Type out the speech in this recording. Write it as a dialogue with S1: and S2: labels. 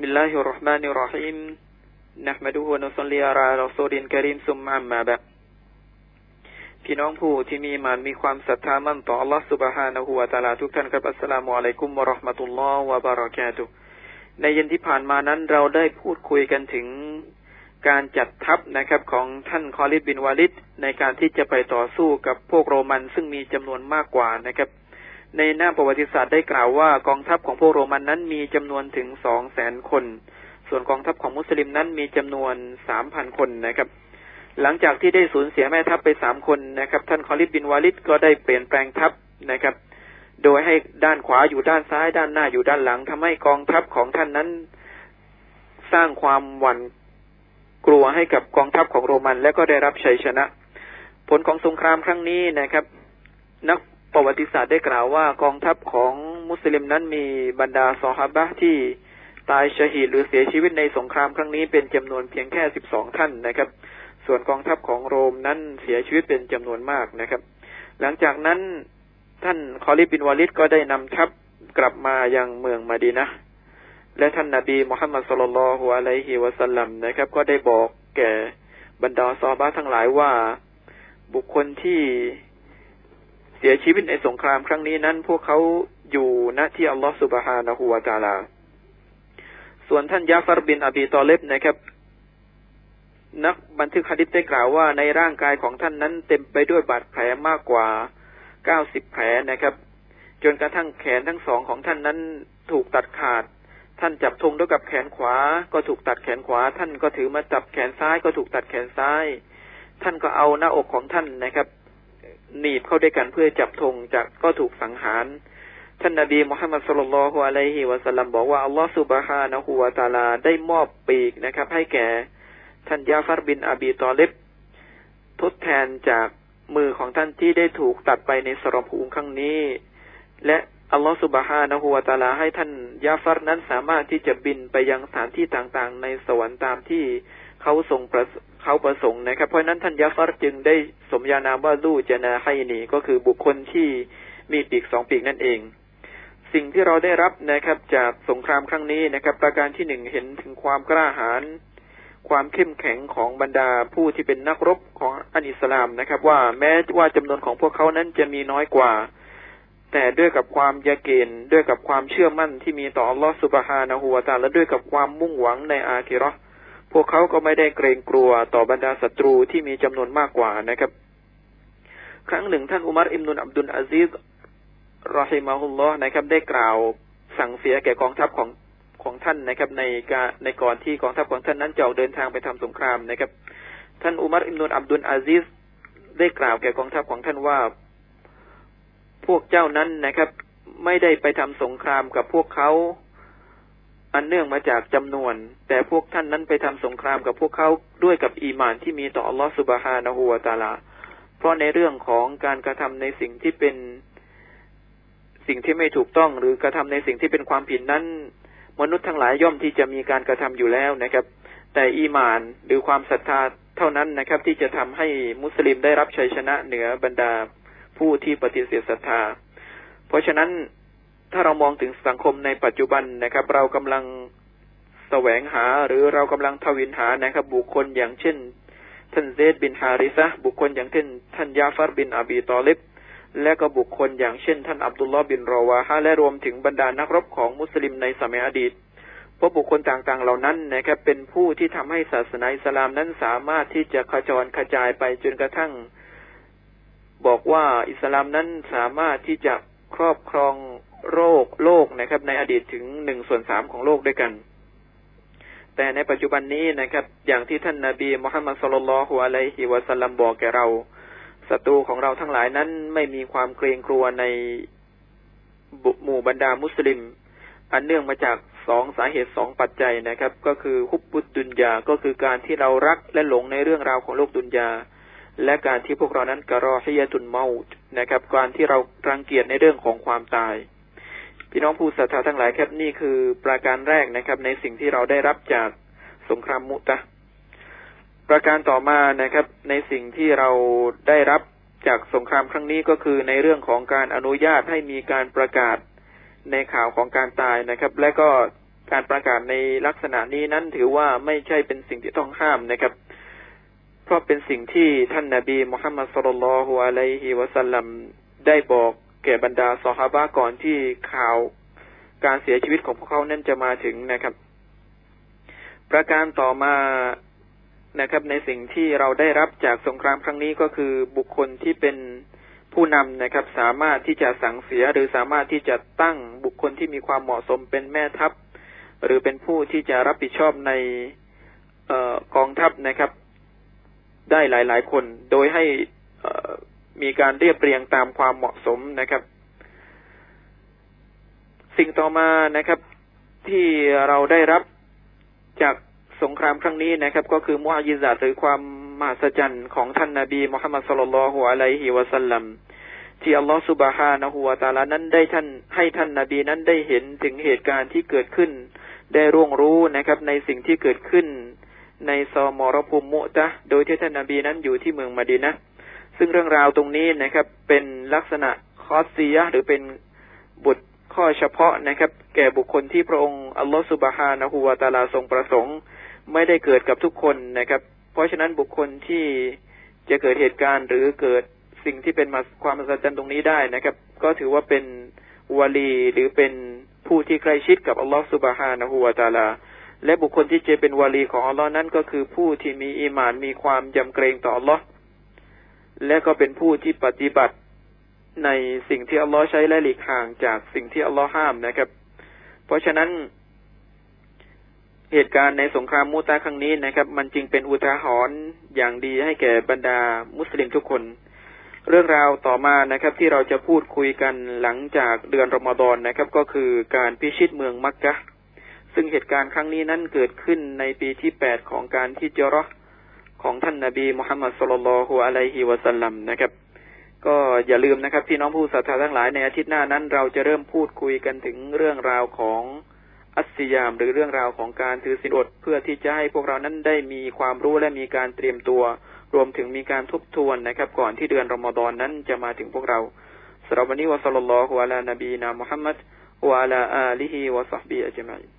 S1: بسم الله الرحمن الرحيم نحمده ونصلي على رسول كريم ثم أما بعد พี่น้องผู้ที่มีมานมีความศรัทธามั่นต่อ Allah سبحانه และ تعالى ทุกท่านครับอัสสลามุอะลัยกุมวะราะห์มะตุลลอฮ์วะบารากาตุในเย็นที่ผ่านมานั้นเราได้พูดคุยกันถึงการจัดทัพนะครับ ของท่านคอลิดบินวาลิดในการที่จะไปต่อสู้กับพวกโรมันซึ่งมีจำนวนมากกว่านะครับ ในหน้าประวัติศาสตร์ได้กล่าวว่ากองทัพของพวกโรมันนั้นมีจำนวนถึงสองแสนคน ส่วนกองทัพของมุสลิมนั้นมีจำนวนสามพันคนนะครับ หลังจากที่ได้สูญเสียแม่ทัพไปสามคนนะครับ ท่านคอลิดบินวาลิดก็ได้เปลี่ยนแปลงทัพนะครับ โดยให้ด้านขวาอยู่ด้านซ้าย ด้านหน้าอยู่ด้านหลังทำให้กองทัพของท่านนั้น สร้างความหวั่นกลัวให้กับกองทัพของโรมัน และก็ได้รับชัยชนะ ผลของสงครามครั้งนี้นะครับ นัก ประวัติศาสตร์ได้กล่าวว่ากองทัพของมุสลิมนั้นมีบรรดาซอฮาบะที่ตายชหีดหรือเสียชีวิตในสงครามครั้งนี้เป็นจำนวนเพียงแค่สิบสองท่านนะครับ ส่วนกองทัพของโรมนั้นเสียชีวิตเป็นจำนวนมากนะครับ หลังจากนั้นท่านคอลิบินวาลิดก็ได้นำทัพกลับมายังเมืองมาดีนะและท่านนาบีมุฮัมมัดสุลลัลฮุอะลัยฮิวะสัลลัมนะครับ ก็ได้บอกแก่บรรดาซอบาทั้งหลายว่า บุคคลที่ สียชีวิตในสงครามครั้งนี้นั้น พวกเขาอยู่ณที่อัลลอฮฺสุบฮานะฮูวาตาลา ส่วนท่านยาฟารบินอบีตอเลบนะครับ นักบันทึกฮะดิษได้กล่าวว่าในร่างกายของท่านนั้นเต็มไปด้วยบาดแผลมากกว่าเก้าสิบแผลนะครับ จนกระทั่งแขนทั้งสองของท่านนั้นถูกตัดขาด ท่านจับธงด้วยกับแขนขวา ก็ถูกตัดแขนขวา ท่านก็ถือมาจับแขนซ้ายก็ถูกตัดแขนซ้าย ท่านก็เอาหน้าอกของท่านนะครับ หนีบเข้าด้วยกันเพื่อจับธงจากก็ถูกสังหาร ท่านนบีมุฮัมมัดสุลลัลฮุอะลัยฮิวะสัลลัมบอกว่าอัลลอฮฺสุบฮานะฮูวาตาลาได้มอบปีกนะครับ ให้แก่ท่านยาฟารบินอบีตอเลบทดแทนจากมือของท่านที่ได้ถูกตัดไปในสรภูมิครั้งนี้ และอัลลอฮฺสุบฮานะฮูวาตาลาให้ท่านยาฟารนั้นสามารถที่จะบินไปยังสถานที่ต่างๆ ในสวรรค์ตามที่ เขาทรงประเขาประสงค์นะครับ เพราะนั้นท่านยาฟารจึงได้สมญานามว่าลู่เจนาให้นีก็คือบุคคลที่มีปีกสองปีกนั่นเอง สิ่งที่เราได้รับนะครับ จากสงครามครั้งนี้นะครับ ประการที่หนึ่งเห็นถึงความกล้าหาญความเข้มแข็งของบรรดาผู้ที่เป็นนักรบของอันอิสลามนะครับ ว่าแม้ว่าจำนวนของพวกเขานั้นจะมีน้อยกว่า แต่ด้วยกับความยาเกณฑ์ด้วยกับความเชื่อมั่นที่มีต่ออัลลอฮฺสุบฮานะฮูวาตาและด้วยกับความมุ่งหวังในอาคิรอ พวกเขาก็ไม่ได้เกรงกลัวต่อบรรดาศัตรูที่มีจำนวนมากกว่านะครับ ครั้งหนึ่งท่านอุมารอิมนุนอับดุลอาซิซรอฮิมาฮุลลอฮ์นะครับ ได้กล่าวสั่งเสียแก่กองทัพของของท่านนะครับ ในการในก่อนที่กองทัพของท่านนั้นจะออกเดินทางไปทำสงครามนะครับ ท่านอุมารอิมนุนอับดุลอาซิซได้กล่าวแก่กองทัพของท่านว่า พวกเจ้านั้นนะครับ ไม่ได้ไปทำสงครามกับพวกเขา อันเนื่องมาจากจำนวน แต่พวกท่านนั้นไปทำสงครามกับพวกเขาด้วยกับอีมานที่มีต่ออัลลอฮฺสุบฮานะฮูวาตาลา เพราะในเรื่องของการกระทำในสิ่งที่เป็นสิ่งที่ไม่ถูกต้องหรือกระทำในสิ่งที่เป็นความผิดนั้น มนุษย์ทั้งหลายย่อมที่จะมีการกระทำอยู่แล้วนะครับ แต่อีมานหรือความศรัทธาเท่านั้นนะครับ ที่จะทำให้มุสลิมได้รับชัยชนะเหนือบรรดาผู้ที่ปฏิเสธศรัทธา เพราะฉะนั้น ถ้าเรามองถึงสังคมในปัจจุบันนะครับ เรากำลังแสวงหาหรือเรากำลังถวิลหานะครับ บุคคลอย่างเช่น ท่านเซดบินฮาริซะบุคคลอย่างเช่น ท่านยาฟาร์บินอบีตอลิบและก็บุคคลอย่างเช่น ท่านอับดุลลอฮ์บินรอวาฮะและรวมถึงบรรดานักรบของมุสลิมในสมัยอดีตเพราะบุคคลต่างๆ เหล่านั้นนะครับเป็นผู้ที่ทำให้ศาสนาอิสลามนั้นสามารถที่จะขจรกระจายไปจนกระทั่ง บอกว่าอิสลามนั้นสามารถที่จะครอบครอง ดีตถึงหนึ่งส่วนสามของโลกด้วยกัน แต่ในปัจจุบันนี้นะครับ อย่างที่ท่านนาบีมุฮัมมัดสุลลัลฮุอะลัยฮิวะสัลลัมบอกแก่เราศัตรูของเราทั้งหลายนั้นไม่มีความเกรงกลัวในหมู่บรรดามุสลิม อันเนื่องมาจากสองสาเหตุสองปัจจัยนะครับ ก็คือฮุบบุตดุนยาก็คือการที่เรารักและหลงในเรื่องราวของโลกดุนยา และการที่พวกเรานั้นกระรอฮิยตุนเมาต์นะครับ การที่เรารังเกียจในเรื่องของความตาย พี่น้องผู้ศรัทธาทั้งหลายครับนี่คือประการแรกนะครับ ในสิ่งที่เราได้รับจากสงครามมุตะประการต่อมานะครับ ในสิ่งที่เราได้รับจากสงครามครั้งนี้ก็คือในเรื่องของการอนุญาตให้มีการประกาศในข่าวของการตายนะครับ และก็การประกาศในลักษณะนี้นั้นถือว่าไม่ใช่เป็นสิ่งที่ต้องห้ามนะครับ เพราะเป็นสิ่งที่ท่านนาบีมุฮัมมัดสุลลัลฮุอะลัยฮิวะสัลลัมได้บอก แก่บรรดาสหายก่อนที่ข่าวการเสียชีวิตของพวกเขานั้นจะมาถึงนะครับ ประการต่อมานะครับ ในสิ่งที่เราได้รับจากสงครามครั้งนี้ก็คือบุคคลที่เป็นผู้นำนะครับ สามารถที่จะสั่งเสียหรือสามารถที่จะตั้งบุคคลที่มีความเหมาะสมเป็นแม่ทัพ หรือเป็นผู้ที่จะรับผิดชอบในอกองทัพนะครับ ได้หลาย ๆ คนโดยให้ มีการเรียบเรียงตามความเหมาะสมนะครับ สิ่งต่อมานะครับ ที่เราได้รับจากสงครามครั้งนี้นะครับ ก็คือมุอายิซาหรือความมหัศจรรย์ของท่านนาบีมุฮัมมัดสุลลัลฮุอะลัยฮิวะสัลลัมที่อัลลอฮฺสุบฮานะฮูวาตาลานั้นได้ท่านให้ท่านนาบีนั้นได้เห็นถึงเหตุการณ์ที่เกิดขึ้น ได้ร่วงรู้นะครับ ในสิ่งที่เกิดขึ้น ในซอมอรภูมิมุตะโดยที่ท่านนาบีนั้นอยู่ที่เมืองมาดีนะ ซึ่งเรื่องราวตรงนี้นะครับ เป็นลักษณะคอสซียหรือเป็นบทข้อเฉพาะนะครับ แก่บุคคลที่พระองค์อัลลอฮฺสุบฮานะฮูวาตาลาทรงประสงค์ ไม่ได้เกิดกับทุกคนนะครับ เพราะฉะนั้นบุคคลที่จะเกิดเหตุการณ์หรือเกิดสิ่งที่เป็นมาความมหัศจรรย์ตรงนี้ได้นะครับ ก็ถือว่าเป็นวลีหรือเป็นผู้ที่ใกล้ชิดกับอัลลอฮฺสุบฮานะฮูวาตาลา และบุคคลที่จะเป็นวลีของอัลลอฮ์นั้นก็คือผู้ที่มีอีมานมีความยำเกรงต่ออัลลอฮ์ และก็เป็นผู้ที่ปฏิบัติในสิ่งที่อัลลอฮ์ใช้และหลีกห่างจากสิ่งที่อัลลอฮ์ห้ามนะครับ เพราะฉะนั้นเหตุการณ์ในสงครามมูตาครั้งนี้นะครับ มันจึงเป็นอุทาหรณ์อย่างดีให้แก่บรรดามุสลิมทุกคน เรื่องราวต่อมานะครับ ที่เราจะพูดคุยกันหลังจากเดือนรอมฎอนนะครับ ก็คือการพิชิตเมืองมักกะซึ่งเหตุการณ์ครั้งนี้นั้นเกิดขึ้นในปีที่แปดของการที่เจรอ ของท่านนาบีมุฮัมมัดสุลลัลฮุอะลัยฮิวะสัลลัมนะครับ ก็อย่าลืมนะครับพี่น้องผู้ศรัทธาทั้งหลายในอาทิตย์หน้านั้น เราจะเริ่มพูดคุยกันถึงเรื่องราวของอัสซิยาม หรือเรื่องราวของการถือศีลอดเพื่อที่จะให้พวกเรานั้นได้มีความรู้และมีการเตรียมตัว รวมถึงมีการทบทวนนะครับ ก่อนที่เดือนรอมฎอนนั้นจะมาถึงพวกเราสำหรับวันนี้วะสัลลัลลอฮุอะลานบีนามุฮัมมัดวะอะลาอาลิฮิวะซัฮบีอัจมัย